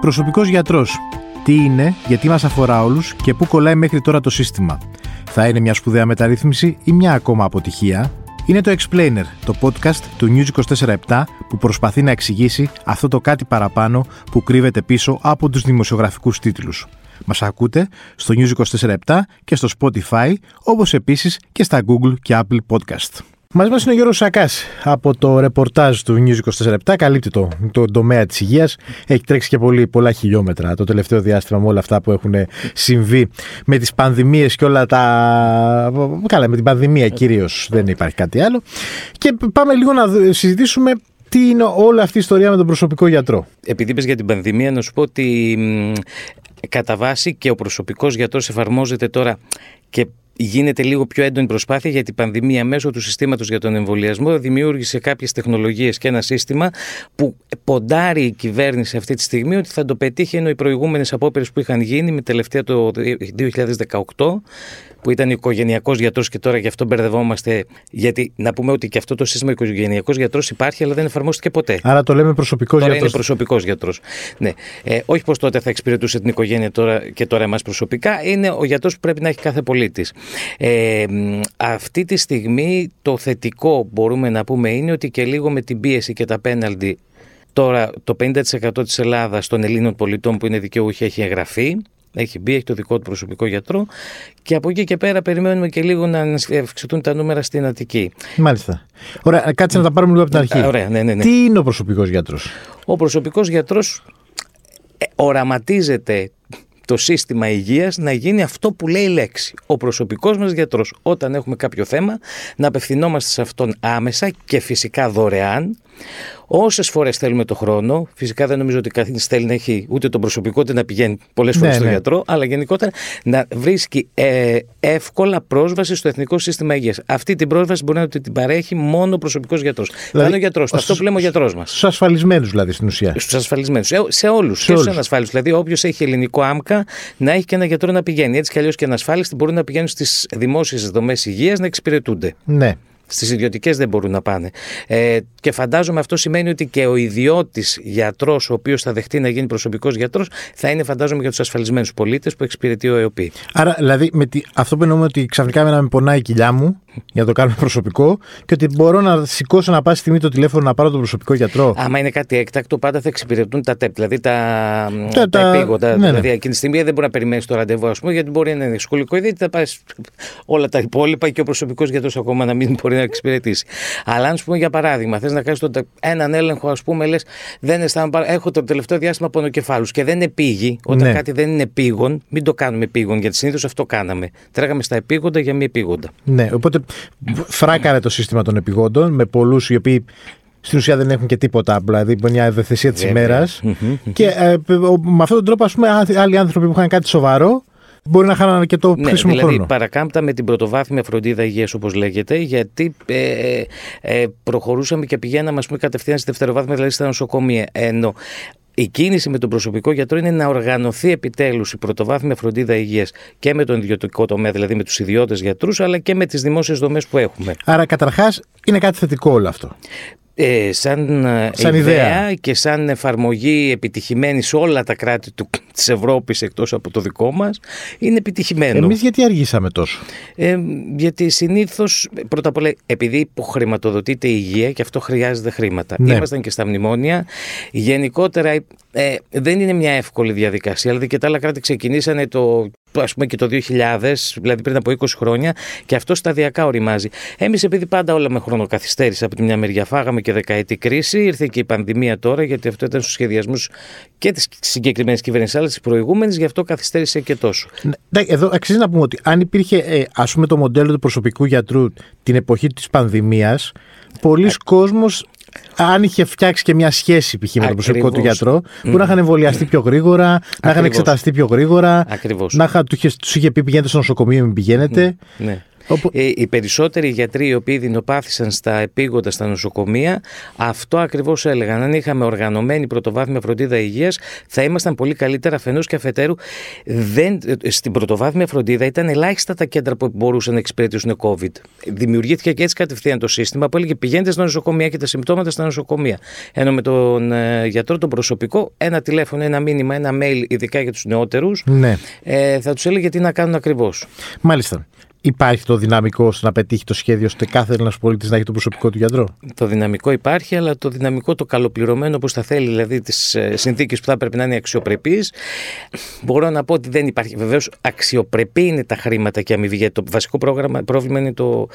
Προσωπικός γιατρός. Τι είναι, γιατί μας αφορά όλους και πού κολλάει μέχρι τώρα το σύστημα. Θα είναι μια σπουδαία μεταρρύθμιση ή μια ακόμα αποτυχία; Είναι το Explainer, το podcast του News 24 που προσπαθεί να εξηγήσει αυτό το κάτι παραπάνω που κρύβεται πίσω από τους δημοσιογραφικούς τίτλους. Μας ακούτε στο News 24 και στο Spotify, όπως επίσης και στα Google και Apple Podcast. Μαζί μας είναι ο Γιώργος Σακάς από το ρεπορτάζ του News 24 Καλύπτει το, το τομέα της υγείας. Έχει τρέξει και πολύ, πολλά χιλιόμετρα το τελευταίο διάστημα με όλα αυτά που έχουν συμβεί με τις πανδημίες και όλα τα. Καλά, με την πανδημία κυρίως δεν υπάρχει κάτι άλλο. Και πάμε λίγο να συζητήσουμε τι είναι όλη αυτή η ιστορία με τον προσωπικό γιατρό. Επειδή είπες για την πανδημία, να σου πω ότι κατά βάση και ο προσωπικός γιατρός εφαρμόζεται τώρα και γίνεται λίγο πιο έντονη προσπάθεια γιατί η πανδημία μέσω του συστήματος για τον εμβολιασμό δημιούργησε κάποιες τεχνολογίες και ένα σύστημα που ποντάρει η κυβέρνηση αυτή τη στιγμή ότι θα το πετύχει ενώ οι προηγούμενες απόπειρες που είχαν γίνει με τελευταία το 2018 που ήταν οικογενειακός γιατρός και τώρα γι' αυτό μπερδευόμαστε. Γιατί να πούμε ότι και αυτό το σύστημα οικογενειακός γιατρός υπάρχει, αλλά δεν εφαρμόστηκε ποτέ. Άρα το λέμε προσωπικός γιατρός. Τώρα είναι προσωπικός γιατρός. Ναι. Ε, όχι πως τότε θα εξυπηρετούσε την οικογένεια τώρα και τώρα εμάς προσωπικά. Είναι ο γιατρός που πρέπει να έχει κάθε πολίτης. Ε, αυτή τη στιγμή το θετικό μπορούμε να πούμε είναι ότι και λίγο με την πίεση και τα πέναλτι Τώρα το 50% της Ελλάδας των Ελλήνων πολιτών που είναι δικαιούχοι έχει εγγραφεί έχει μπει, έχει το δικό του προσωπικό γιατρό και από εκεί και πέρα περιμένουμε και λίγο να αυξηθούν τα νούμερα στην Αττική. Μάλιστα. Ωραία, κάτσε να τα πάρουμε λίγο από την αρχή. Ωραία, ναι, ναι, ναι. Τι είναι ο προσωπικός γιατρός, Ο προσωπικός γιατρός ε, οραματίζεται το σύστημα υγείας να γίνει αυτό που λέει η λέξη. Ο προσωπικός μας γιατρός όταν έχουμε κάποιο θέμα να απευθυνόμαστε σε αυτόν άμεσα και φυσικά δωρεάν Όσες φορές θέλουμε το χρόνο, φυσικά δεν νομίζω ότι καθένας θέλει να έχει ούτε τον προσωπικό ούτε να πηγαίνει πολλές φορές ναι, στον ναι. γιατρό, αλλά γενικότερα να βρίσκει ε, εύκολα πρόσβαση στο Εθνικό Σύστημα Υγείας. Αυτή την πρόσβαση μπορεί να την παρέχει μόνο ο προσωπικός γιατρός. Δηλαδή, είναι ο γιατρός, αυτό που λέμε ο γιατρός μας. Στους ασφαλισμένους δηλαδή στην ουσία. Στους ασφαλισμένους. Σε, σε όλους. Και στου ανασφάλιστου. Δηλαδή, όποιος έχει ελληνικό άμκα να έχει και ένα γιατρό να πηγαίνει. Έτσι κι αλλιώς και ανασφάλιστοι μπορούν να πηγαίνουν στις δημόσιες δομές υγείας να εξυπηρετούνται. Ναι. Στις ιδιωτικές δεν μπορούν να πάνε. Ε, και φαντάζομαι αυτό σημαίνει ότι και ο ιδιώτης γιατρός, ο οποίος θα δεχτεί να γίνει προσωπικός γιατρός, θα είναι φαντάζομαι για τους ασφαλισμένους πολίτες που εξυπηρετεί ο ΕΟΠΗ. Άρα, δηλαδή, με τη, αυτό που εννοούμε ότι ξαφνικά με να με πονάει η κοιλιά μου για να το κάνουμε προσωπικό και ότι μπορώ να σηκώσω να πάσει στιγμή το τηλέφωνο να πάρω τον προσωπικό γιατρό. Άμα είναι κάτι έκτακτο, πάντα θα εξυπηρετούν τα ΤΕΠ, δηλαδή τα, τα, τα, επίγοντα. Ναι, ναι. Δηλαδή, εκείνη τη στιγμή δεν μπορεί να περιμένεις το ραντεβού, ας πούμε, γιατί μπορεί να είναι σχολικό ή θα πάει όλα τα υπόλοιπα και ο προσωπικός γιατρός ακόμα να μην μπορεί να εξυπηρετήσει. Αλλά αν, πούμε, για παράδειγμα, θες να κάνεις έναν έλεγχο, ας πούμε, λες, δεν αισθάνομαι. Έχω το τελευταίο διάστημα πονοκεφάλους και δεν είναι πήγη. Όταν ναι. κάτι δεν είναι πήγον, μην το κάνουμε πήγον, γιατί συνήθως αυτό κάναμε. Τρέχαμε στα επίγοντα για μη επίγοντα. Ναι, οπότε φράκαρε το σύστημα των επιγόντων με πολλούς οι οποίοι στην ουσία δεν έχουν και τίποτα, δηλαδή μια ευαισθησία της ημέρας. Και ε, με αυτόν τον τρόπο, ας πούμε, άλλοι άνθρωποι που είχαν κάτι σοβαρό μπορεί να χάνανε και το ναι, χρήσιμο δηλαδή, χρόνο. παρακάμπτα με την πρωτοβάθμια φροντίδα υγείας, όπως λέγεται, γιατί ε, ε, προχωρούσαμε και πηγαίναμε ας πούμε, κατευθείαν στη δευτεροβάθμια, δηλαδή στα νοσοκομεία. Ενώ η κίνηση με τον προσωπικό γιατρό είναι να οργανωθεί επιτέλους η πρωτοβάθμια φροντίδα υγείας και με τον ιδιωτικό τομέα, δηλαδή με τους ιδιώτες γιατρούς, αλλά και με τις δημόσιες δομές που έχουμε. Άρα, καταρχάς, είναι κάτι θετικό όλο αυτό. Ε, σαν, ε, σαν ιδέα, και σαν εφαρμογή επιτυχημένη σε όλα τα κράτη του, της Ευρώπης εκτός από το δικό μας είναι επιτυχημένο. Εμείς γιατί αργήσαμε τόσο; Ε, γιατί συνήθως πρώτα απ' όλα επειδή υποχρηματοδοτείται η υγεία και αυτό χρειάζεται χρήματα. Ναι. Ήμασταν και στα μνημόνια. Γενικότερα ε, δεν είναι μια εύκολη διαδικασία. Δηλαδή και τα άλλα κράτη ξεκινήσανε το ας πούμε και το 2000, δηλαδή πριν από 20 χρόνια, και αυτό σταδιακά οριμάζει. Εμείς, επειδή πάντα όλα με χρονοκαθυστέρηση από τη μια μεριά, φάγαμε και δεκαετή κρίση, ήρθε και η πανδημία τώρα, γιατί αυτό ήταν στους σχεδιασμούς και της συγκεκριμένης κυβέρνησης, αλλά της προηγούμενης, γι' αυτό καθυστέρησε και τόσο. Ναι, εδώ αξίζει να πούμε ότι αν υπήρχε, ε, ας πούμε, το μοντέλο του προσωπικού γιατρού την εποχή της πανδημίας, πολλοί κόσμος αν είχε φτιάξει και μια σχέση π.χ. με τον προσωπικό του γιατρό, που να είχαν εμβολιαστεί πιο γρήγορα, να είχαν εξεταστεί πιο γρήγορα. Ακριβώς. Να του είχε πει πηγαίνετε στο νοσοκομείο, μην πηγαίνετε. Ναι. Ε, οι περισσότεροι γιατροί οι οποίοι δεινοπάθησαν στα επίγοντα στα νοσοκομεία, αυτό ακριβώς έλεγαν. Αν είχαμε οργανωμένη πρωτοβάθμια φροντίδα υγείας, θα ήμασταν πολύ καλύτερα αφενός και αφετέρου. Δεν, στην πρωτοβάθμια φροντίδα ήταν ελάχιστα τα κέντρα που μπορούσαν να εξυπηρετήσουν COVID. Δημιουργήθηκε και έτσι κατευθείαν το σύστημα που έλεγε πηγαίνετε στα νοσοκομεία και τα συμπτώματα στα νοσοκομεία. Ενώ με τον ε, γιατρό, τον προσωπικό, ένα τηλέφωνο, ένα μήνυμα, ένα mail, ειδικά για τους νεότερους, ναι. ε, θα τους έλεγε τι να κάνουν ακριβώς. Μάλιστα. Υπάρχει το δυναμικό ώστε να πετύχει το σχέδιο ώστε κάθε Έλληνας πολίτης να έχει το προσωπικό του γιατρό; Το δυναμικό υπάρχει, αλλά το δυναμικό το καλοπληρωμένο όπως θα θέλει, δηλαδή τις ε, συνθήκες που θα πρέπει να είναι αξιοπρεπείς. Μπορώ να πω ότι δεν υπάρχει. Βεβαίως, αξιοπρεπή είναι τα χρήματα και αμοιβή, γιατί το βασικό πρόγραμμα, πρόβλημα είναι το,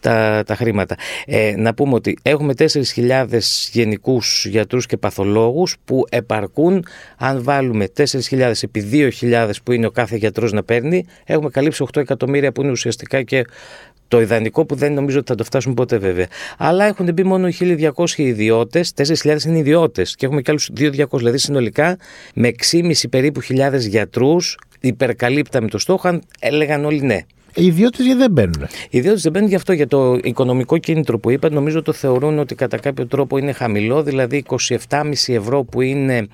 τα, τα χρήματα. Ε, να πούμε ότι έχουμε 4.000 γενικούς γιατρούς και παθολόγους που επαρκούν. Αν βάλουμε 4.000 επί 2.000 που είναι ο κάθε γιατρός να παίρνει, έχουμε καλύψει 8 εκατομμύρια που είναι ουσιαστικά ουσιαστικά και το ιδανικό που δεν νομίζω ότι θα το φτάσουν ποτέ βέβαια. Αλλά έχουν μπει μόνο 1.200 ιδιώτες, 4.000 είναι ιδιώτες και έχουμε και άλλους 2.200. Δηλαδή συνολικά με 6,5 περίπου χιλιάδες γιατρούς υπερκαλύπταμε το στόχο, αν έλεγαν όλοι ναι. Οι ιδιώτες δεν μπαίνουν. Οι ιδιώτες δεν μπαίνουν γι' αυτό για το οικονομικό κίνητρο που είπα. Νομίζω το θεωρούν ότι κατά κάποιο τρόπο είναι χαμηλό, δηλαδή 27,5 ευρώ που είναι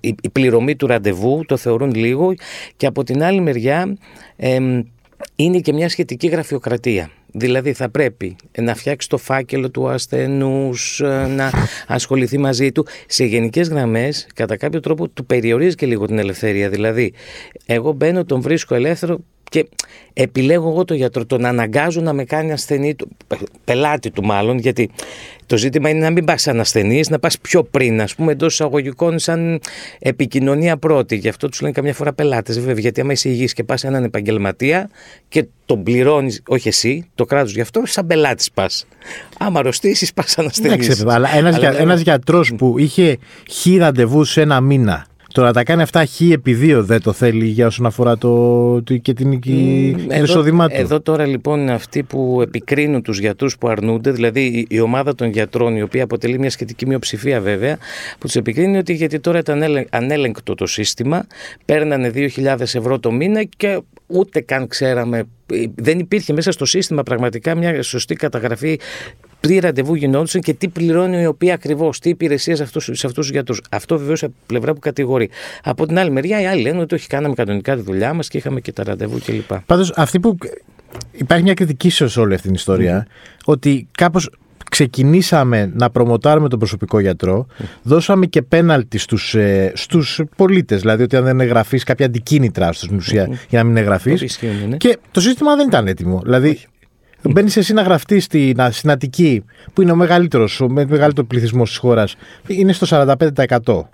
η πληρωμή του ραντεβού, το θεωρούν λίγο. Και από την άλλη μεριά, είναι και μια σχετική γραφειοκρατία. Δηλαδή θα πρέπει να φτιάξει το φάκελο του ασθενούς, ε, να ασχοληθεί μαζί του. Σε γενικές γραμμές, κατά κάποιο τρόπο, του περιορίζει και λίγο την ελευθερία. Δηλαδή, εγώ μπαίνω, τον βρίσκω ελεύθερο και επιλέγω εγώ τον γιατρό, τον αναγκάζω να με κάνει ασθενή, πελάτη του μάλλον, γιατί το ζήτημα είναι να μην πας σαν ασθενής, να πας πιο πριν, ας πούμε, εντός εισαγωγικών, σαν επικοινωνία πρώτη. Γι' αυτό τους λένε καμιά φορά πελάτες, βέβαια. Γιατί άμα είσαι υγιής και πας έναν επαγγελματία και τον πληρώνεις, όχι εσύ, το κράτος γι' αυτό, σαν πελάτης πας. Άμα αρρωστήσεις, πας σαν ασθενής. Εντάξει, αλλά ένας γιατρός που είχε χι ραντεβού σε ένα μήνα Τώρα τα κάνει αυτά χ επί δύο δεν το θέλει για όσον αφορά το, το και την mm, εισόδημά του. Εδώ τώρα λοιπόν αυτοί που επικρίνουν τους γιατρούς που αρνούνται, δηλαδή η, η ομάδα των γιατρών η οποία αποτελεί μια σχετική μειοψηφία βέβαια, που τους επικρίνει ότι γιατί τώρα ήταν ανέλεγκτο το σύστημα, παίρνανε 2.000 ευρώ το μήνα και ούτε καν ξέραμε, δεν υπήρχε μέσα στο σύστημα πραγματικά μια σωστή καταγραφή τι ραντεβού γινόντουσαν και τι πληρώνει η οποία ακριβώς, τι υπηρεσίες σε αυτούς τους γιατρούς. Αυτό βεβαίως από πλευρά που κατηγορεί. Από την άλλη μεριά, οι άλλοι λένε ότι όχι, κάναμε κανονικά τη δουλειά μας και είχαμε και τα ραντεβού κλπ. Πάντως, αυτή που. Υπάρχει μια κριτική σε όλη αυτή την ιστορία, ότι κάπως ξεκινήσαμε να προμοτάρουμε τον προσωπικό γιατρό, δώσαμε και πέναλτι στους, ε, στους πολίτες, δηλαδή ότι αν δεν εγγραφείς κάποια αντικίνητρα στην ουσία για να μην εγγραφείς ναι. και το σύστημα δεν ήταν έτοιμο. Δηλαδή Μπαίνει εσύ να γραφτείς στην, στην Αττική, που είναι ο μεγαλύτερος, ο μεγαλύτερο πληθυσμός της χώρας, είναι στο 45%.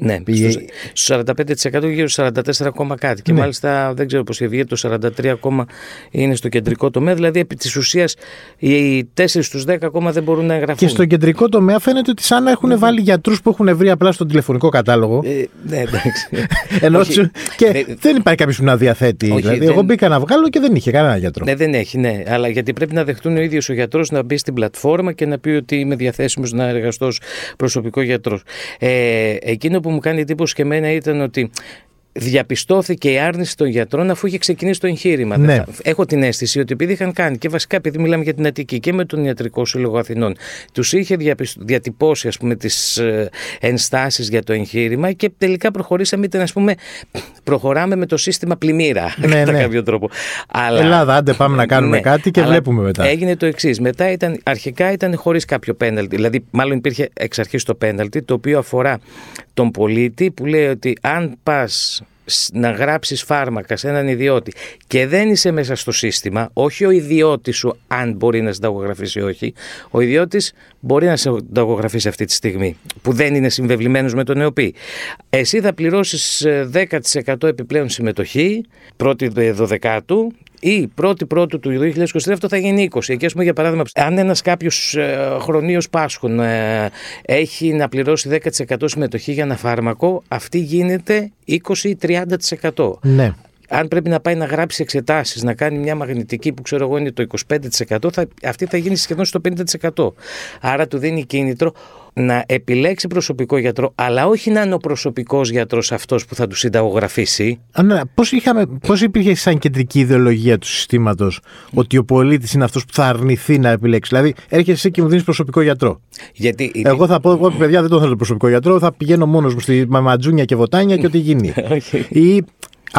Ναι, Πήγε... στο 45% γύρω στο 44, κάτι. Και ναι. μάλιστα δεν ξέρω πώς βγει το 43 ακόμα είναι στο κεντρικό τομέα. Δηλαδή, επί της ουσίας, οι 4 στους 10 ακόμα δεν μπορούν να εγγραφούν. Και στο κεντρικό τομέα φαίνεται ότι σαν να έχουν ναι. βάλει γιατρούς που έχουν βρει απλά στον τηλεφωνικό κατάλογο. Ε, ναι, εντάξει. Ενώ και ναι. δεν υπάρχει κάποιος που να διαθέτει. Όχι, δηλαδή, δεν... εγώ μπήκα να βγάλω και δεν είχε κανένα γιατρό. Ναι, δεν έχει, ναι. Αλλά γιατί πρέπει να δεχτούν ο ίδιος ο γιατρός να μπει στην πλατφόρμα και να πει ότι είμαι διαθέσιμος να εργαστώ προσωπικό γιατρός. Ε, εκείνο που μου κάνει εντύπωση και εμένα ήταν ότι διαπιστώθηκε η άρνηση των γιατρών αφού είχε ξεκινήσει το εγχείρημα. Ναι. Έχω την αίσθηση ότι επειδή είχαν κάνει και βασικά επειδή μιλάμε για την Αττική και με τον Ιατρικό Σύλλογο Αθηνών, τους είχε διατυπώσει ας πούμε, τις ε, ενστάσεις για το εγχείρημα και τελικά προχωρήσαμε, ήταν, ας πούμε, προχωράμε με το σύστημα πλημμύρα. Ναι, κατά ναι. κάποιο τρόπο. Αλλά, Ελλάδα, άντε πάμε να κάνουμε ναι, κάτι και βλέπουμε μετά. Έγινε το εξής. Μετά ήταν, αρχικά ήταν χωρίς κάποιο πέναλτι. Δηλαδή, μάλλον υπήρχε εξ αρχής το πέναλτι, το οποίο αφορά τον πολίτη που λέει ότι αν πας να γράψεις φάρμακα σε έναν ιδιώτη και δεν είσαι μέσα στο σύστημα, όχι ο ιδιώτης σου αν μπορεί να συνταγογραφήσει ή όχι, ο ιδιώτης μπορεί να συνταγογραφήσει αυτή τη στιγμή που δεν είναι συμβεβλημένος με τον ΕΟΠΗ. Εσύ θα πληρώσεις 10% ε, επιπλέον συμμετοχή, πρώτη δωδεκάτου ή πρώτη πρώτου του 2023 αυτό θα γίνει 20. Εκεί, ας πούμε, για παράδειγμα, αν ένας κάποιος ε, χρονίος πάσχων ε, έχει να πληρώσει 10% συμμετοχή για ένα φάρμακο, αυτή γίνεται 20-30%. Ναι. Αν πρέπει να πάει να γράψει εξετάσεις, να κάνει μια μαγνητική που ξέρω εγώ είναι το 25%, θα, αυτή θα γίνει σχεδόν στο 50%. Άρα του δίνει κίνητρο να επιλέξει προσωπικό γιατρό, αλλά όχι να είναι ο προσωπικός γιατρός αυτός που θα του συνταγογραφήσει. Ναι, Πώς πώς υπήρχε σαν κεντρική ιδεολογία του συστήματος ότι ο πολίτης είναι αυτός που θα αρνηθεί να επιλέξει; Δηλαδή, έρχεσαι εσύ και μου δίνεις προσωπικό γιατρό. Γιατί... Εγώ θα πω, εγώ, παιδιά, δεν το θέλω προσωπικό γιατρό, θα πηγαίνω μόνος μου στη μαματζούνια και βοτάνια και ό,τι γίνει. Ή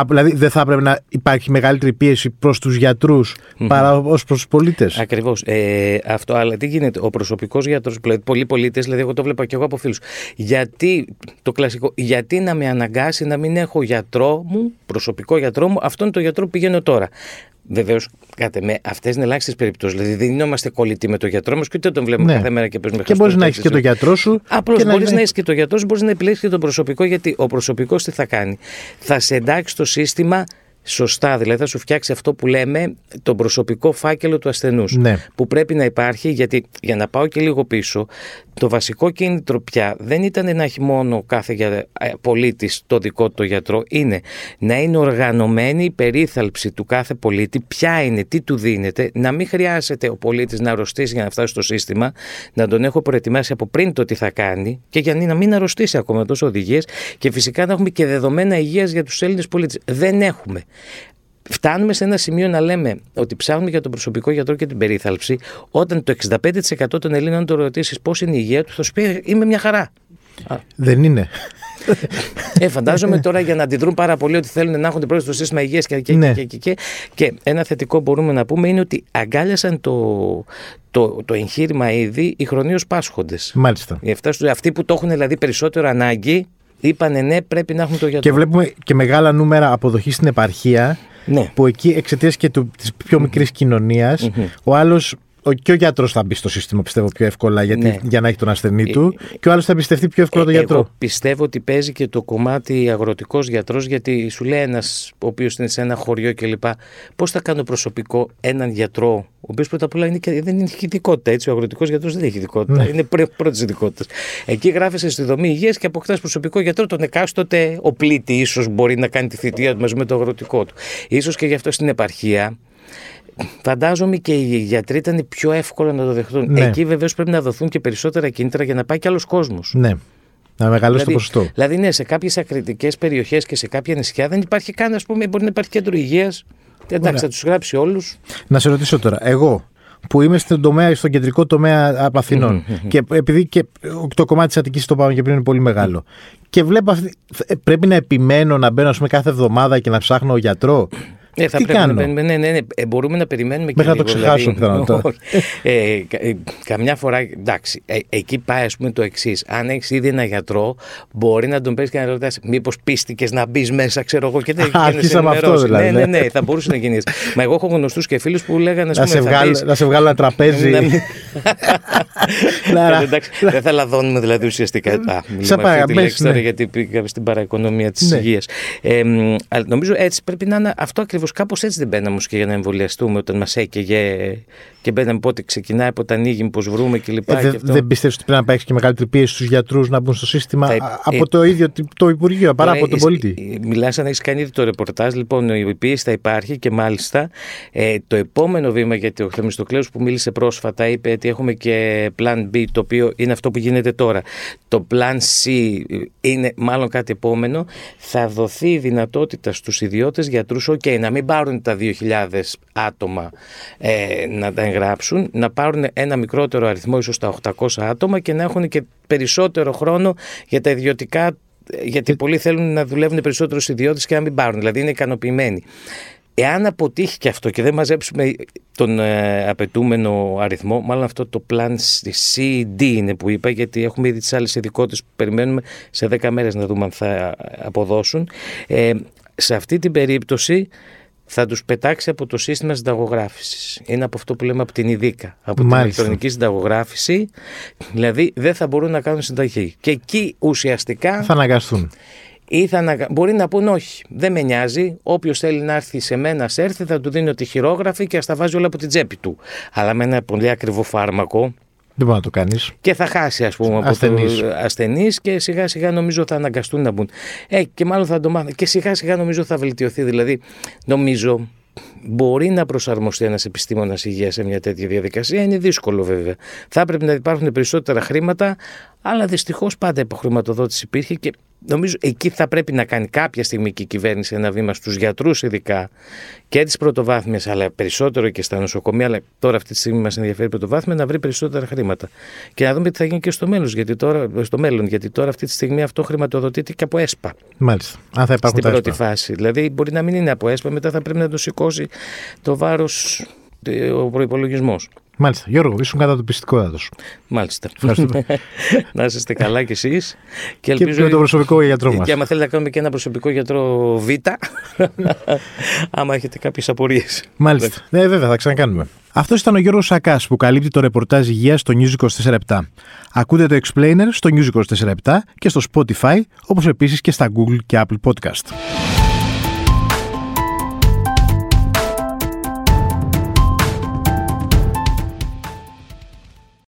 Δηλαδή δεν θα έπρεπε να υπάρχει μεγαλύτερη πίεση προς τους γιατρου παρά ως προς τους πολίτες; Ακριβώς. Ε, αυτό, αλλά τι γίνεται, ο προσωπικός γιατρός, δηλαδή πολλοί πολίτες, δηλαδή εγώ το βλέπω και εγώ από φίλους. Γιατί, το κλασικό, γιατί να με αναγκάσει να μην έχω γιατρό μου, προσωπικό γιατρό μου, αυτόν τον γιατρό που πηγαίνω τώρα. Βεβαίως, κάτε με, αυτές είναι ελάχιστες περιπτώσεις. Δηλαδή, δεν είμαστε κολλητοί με τον γιατρό μας και ούτε τον βλέπουμε ναι. κάθε μέρα και παίζουμε Και μπορείς να έχεις και τον γιατρό σου. Απλώς μπορείς να, να έχεις και τον γιατρό σου, μπορείς να επιλέξεις και τον προσωπικό, γιατί ο προσωπικός τι θα κάνει. Θα σε εντάξει στο σύστημα σωστά. Δηλαδή θα σου φτιάξει αυτό που λέμε τον προσωπικό φάκελο του ασθενούς ναι. που πρέπει να υπάρχει γιατί για να πάω και λίγο πίσω το βασικό κίνητρο πια δεν ήταν να έχει μόνο κάθε ε, πολίτης το δικό του γιατρό είναι να είναι οργανωμένη η περίθαλψη του κάθε πολίτη. Ποια είναι, τι του δίνεται να μην χρειάζεται ο πολίτης να αρρωστήσει για να φτάσει στο σύστημα να τον έχω προετοιμάσει από πριν το τι θα κάνει και για να μην αρρωστήσει ακόμα τόσο οδηγίες και φυσικά να έχουμε και δεδομένα υγείας για τους Έλληνες πολίτες. Δεν έχουμε Φτάνουμε σε ένα σημείο να λέμε ότι ψάχνουμε για τον προσωπικό γιατρό και την περίθαλψη, όταν το 65% των Ελλήνων το ρωτήσεις πώς είναι η υγεία του, θα σου πει Είμαι μια χαρά. Δεν είναι. Ε, φαντάζομαι τώρα για να αντιδρούν πάρα πολύ ότι θέλουν να έχουν την πρόσβαση στο σύστημα υγείας και, και, ναι. και, και, και, και, ένα θετικό μπορούμε να πούμε είναι ότι αγκάλιασαν το, το, το εγχείρημα ήδη οι χρονίως πάσχοντες. Μάλιστα. Αυτοί που το έχουν δηλαδή περισσότερο ανάγκη, είπανε ναι, πρέπει να έχουν το γιατρό. Και βλέπουμε και μεγάλα νούμερα αποδοχής στην επαρχία ναι. Που εκεί εξαιτίας και της πιο μικρής κοινωνίας, ο άλλος ο, και ο γιατρός θα μπει στο σύστημα, πιστεύω, πιο εύκολα γιατί, ναι. για να έχει τον ασθενή ε, του και ο άλλος θα εμπιστευτεί πιο εύκολα τον ε, γιατρό. Εγώ πιστεύω ότι παίζει και το κομμάτι αγροτικός γιατρός, γιατί σου λέει ένας ο οποίος είναι σε ένα χωριό κλπ. Πώς θα κάνω προσωπικό έναν γιατρό, ο οποίος πρώτα απ' όλα είναι και, δεν έχει ειδικότητα. Έτσι, ο αγροτικός γιατρός δεν έχει ειδικότητα. Ναι. Είναι πρώτης ειδικότητας. Εκεί γράφεσαι στη δομή υγείας και αποκτάς προσωπικό γιατρό. Τον εκάστοτε ο πλήτη ίσως μπορεί να κάνει τη θητεία του μαζί με το αγροτικό του. σω και γι' αυτό στην επαρχία Φαντάζομαι και οι γιατροί ήταν πιο εύκολο να το δεχτούν. Ναι. Εκεί βεβαίως πρέπει να δοθούν και περισσότερα κίνητρα για να πάει και άλλος κόσμος. Ναι. Να μεγαλώσει δηλαδή, το ποσοστό. Δηλαδή, ναι, σε κάποιες ακριτικές περιοχές και σε κάποια νησιά δεν υπάρχει καν, ας πούμε, μπορεί να υπάρχει κέντρο υγείας. Εντάξει, θα τους γράψει όλους. Να σε ρωτήσω τώρα, εγώ που είμαι στον, τομέα, στον κεντρικό τομέα Αθηνών και επειδή και το κομμάτι της Αττικής το πάμε και πριν είναι πολύ μεγάλο. Και βλέπω αυτή, πρέπει να επιμένω να μπαίνω πούμε, κάθε εβδομάδα και να ψάχνω γιατρό; Ε, θα Τι πρέπει κάνω; Να, ναι, ναι, ναι, ε, μπορούμε να περιμένουμε Μέχρι και να το ξεχάσω δηλαδή, ε, ε, καμιά φορά, εντάξει, ε, εκεί πάει ας πούμε το εξής. Αν έχεις ήδη ένα γιατρό, μπορεί να τον παίρνει και να ρωτάς, μήπως πίστηκες να μπεις μέσα, ξέρω εγώ, και δεν Άρχισα αυτό δηλαδή. Ναι, ναι, ναι, θα μπορούσε να γίνει. Μα εγώ έχω γνωστούς και φίλους που λέγανε. Να, σε βγάλω, να σε βγάλω ένα τραπέζι. Εντάξει, δεν θα λαδώνουμε δηλαδή ουσιαστικά. Σε παρακαλώ. Ναι. γιατί πήγαμε στην παραοικονομία της ναι. υγείας. Νομίζω έτσι πρέπει να είναι αυτό ακριβώς κάπως έτσι δεν μπαίναμε και για να εμβολιαστούμε όταν μας έκαιγε και μπαίναμε πότε ξεκινάει, πότε ανοίγει, πώς βρούμε κλπ. Ε, δεν δε πιστεύεις ότι πρέπει να υπάρχει και μεγαλύτερη πίεση στους γιατρούς να μπουν στο σύστημα θα, από ε, το ίδιο το Υπουργείο παρά από τον πολίτη; Μιλάς αν έχεις κάνει ήδη το ρεπορτάζ. Λοιπόν, η πίεση θα υπάρχει και μάλιστα ε, το επόμενο βήμα, γιατί ο Θεμιστοκλέο που μίλησε πρόσφατα είπε ότι έχουμε και Plan B, το οποίο είναι αυτό που γίνεται τώρα. Το Plan C είναι μάλλον κάτι επόμενο. Θα δοθεί η δυνατότητα στους ιδιώτες γιατρούς, OK, να μην πάρουν τα 2.000 άτομα ε, να τα εγγράψουν, να πάρουν ένα μικρότερο αριθμό, ίσως τα 800 άτομα και να έχουν και περισσότερο χρόνο για τα ιδιωτικά, γιατί πολλοί θέλουν να δουλεύουν περισσότερου ιδιώτες και να μην πάρουν, δηλαδή είναι ικανοποιημένοι. Εάν αποτύχει και αυτό και δεν μαζέψουμε τον ε, απαιτούμενο αριθμό, μάλλον αυτό το plan CD είναι που είπα, γιατί έχουμε ήδη τις άλλες ειδικότητες που περιμένουμε σε 10 μέρες να δούμε αν θα αποδώσουν. Ε, σε αυτή την περίπτωση θα τους πετάξει από το σύστημα συνταγογράφησης. Είναι από αυτό που λέμε από την ειδίκα, από Μάλιστα. την ηλεκτρονική συνταγογράφηση. Δηλαδή δεν θα μπορούν να κάνουν συνταγή. Και εκεί ουσιαστικά... Θα αναγκαστούν. Ή θα αναγα... Μπορεί να πούν όχι, δεν με νοιάζει. Όποιος θέλει να έρθει σε μένα, ας έρθει, θα του δίνω τη χειρόγραφη και ας τα βάζει όλα από την τσέπη του. Αλλά με ένα πολύ ακριβό φάρμακο, Δεν μπορεί να το κάνεις. Και θα χάσει, ας πούμε, από Ασθενείς. το ασθενείς και σιγά σιγά νομίζω θα αναγκαστούν να μπουν. Ε, και μάλλον θα το μάθουν. Και σιγά σιγά νομίζω θα βελτιωθεί. Δηλαδή, νομίζω μπορεί να προσαρμοστεί ένας επιστήμονας υγείας σε μια τέτοια διαδικασία. Είναι δύσκολο βέβαια. Θα έπρεπε να υπάρχουν περισσότερα χρήματα, αλλά δυστυχώς πάντα υποχρηματοδότηση υπήρχε και νομίζω εκεί θα πρέπει να κάνει κάποια στιγμή και η κυβέρνηση ένα βήμα στους γιατρούς, ειδικά και τις πρωτοβάθμιες, αλλά περισσότερο και στα νοσοκομεία. Αλλά τώρα αυτή τη στιγμή μας ενδιαφέρει πρωτοβάθμια να βρει περισσότερα χρήματα. Και να δούμε τι θα γίνει και στο μέλλον, γιατί τώρα, στο μέλλον, γιατί τώρα αυτή τη στιγμή αυτό χρηματοδοτείται και από ΕΣΠΑ Μάλιστα. Αν θα υπάρχουν στην τα πρώτη έσπα. φάση. Δηλαδή μπορεί να μην είναι από ΕΣΠΑ, μετά θα πρέπει να το σηκώσει το βάρος ο προπολογισμό. Μάλιστα. Γιώργο, ήσουν κατά του πιστικότατο. Μάλιστα. Ευχαριστούμε. να είστε καλά κι εσείς. Και και με τον προσωπικό γιατρό μας. Και άμα θέλετε να κάνουμε και ένα προσωπικό γιατρό Β, άμα έχετε κάποιες απορίες. Μάλιστα. Ναι, βέβαια, θα ξανακάνουμε. Αυτός ήταν ο Γιώργος Σακάς που καλύπτει το ρεπορτάζ υγεία στο News 24 Ακούτε το Explainer στο News 24 και στο Spotify, όπως επίσης και στα Google και Apple Podcast.